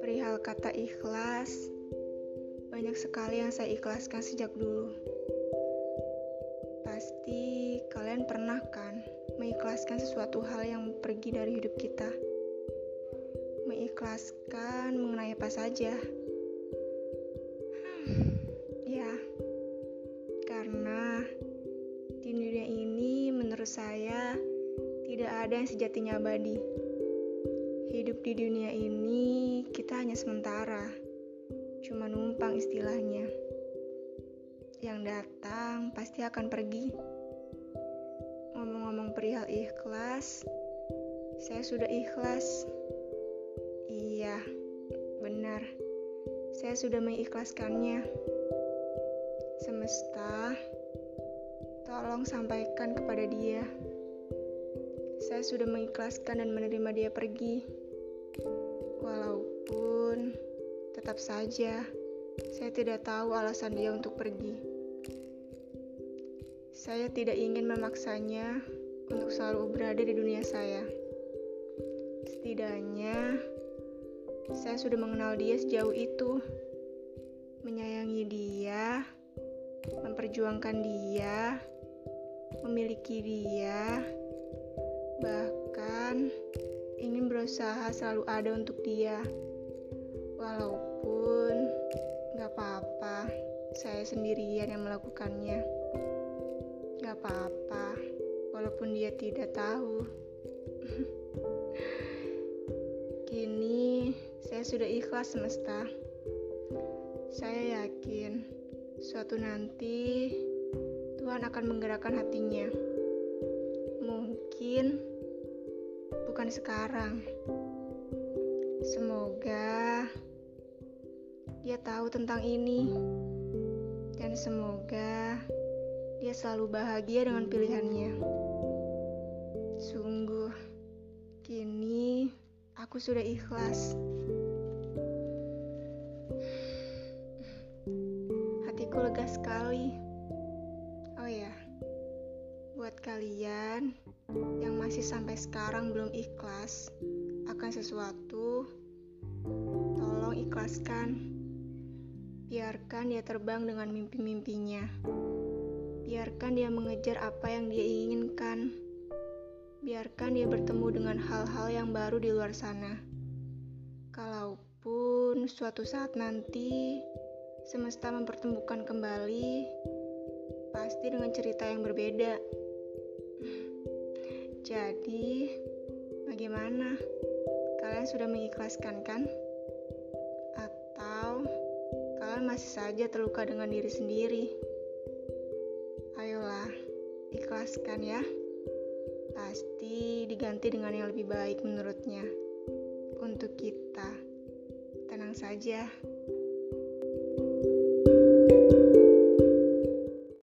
Perihal kata ikhlas, banyak sekali yang saya ikhlaskan sejak dulu. Pasti kalian pernah kan mengikhlaskan sesuatu hal yang pergi dari hidup kita. Mengikhlaskan mengenai apa saja. Saya tidak ada yang sejatinya abadi. Hidup di dunia ini kita hanya sementara, cuma numpang istilahnya. Yang datang pasti akan pergi. Ngomong-ngomong perihal ikhlas, saya sudah ikhlas. Iya, benar. Saya sudah mengikhlaskannya. Semesta, tolong sampaikan kepada dia. Saya sudah mengikhlaskan dan menerima dia pergi. Walaupun tetap saja saya tidak tahu alasan dia untuk pergi. Saya tidak ingin memaksanya untuk selalu berada di dunia saya. Setidaknya saya sudah mengenal dia sejauh itu. Menyayangi dia, memperjuangkan dia, memiliki dia, bahkan ingin berusaha selalu ada untuk dia. Walaupun gak apa-apa, saya sendirian yang melakukannya. Gak apa-apa, walaupun dia tidak tahu. Kini saya sudah ikhlas semesta. Saya yakin suatu nanti Tuhan akan menggerakkan hatinya. Mungkin bukan sekarang. Semoga dia tahu tentang ini, dan semoga dia selalu bahagia dengan pilihannya. Sungguh, kini aku sudah ikhlas. Hatiku lega sekali. Buat kalian yang masih sampai sekarang belum ikhlas akan sesuatu, tolong ikhlaskan. Biarkan dia terbang dengan mimpi-mimpinya. Biarkan dia mengejar apa yang dia inginkan. Biarkan dia bertemu dengan hal-hal yang baru di luar sana. Kalaupun suatu saat nanti semesta mempertemukan kembali, pasti dengan cerita yang berbeda. Jadi, bagaimana? Kalian sudah mengikhlaskan kan? Atau kalian masih saja terluka dengan diri sendiri? Ayolah, ikhlaskan ya. Pasti diganti dengan yang lebih baik menurutnya. Untuk kita, tenang saja.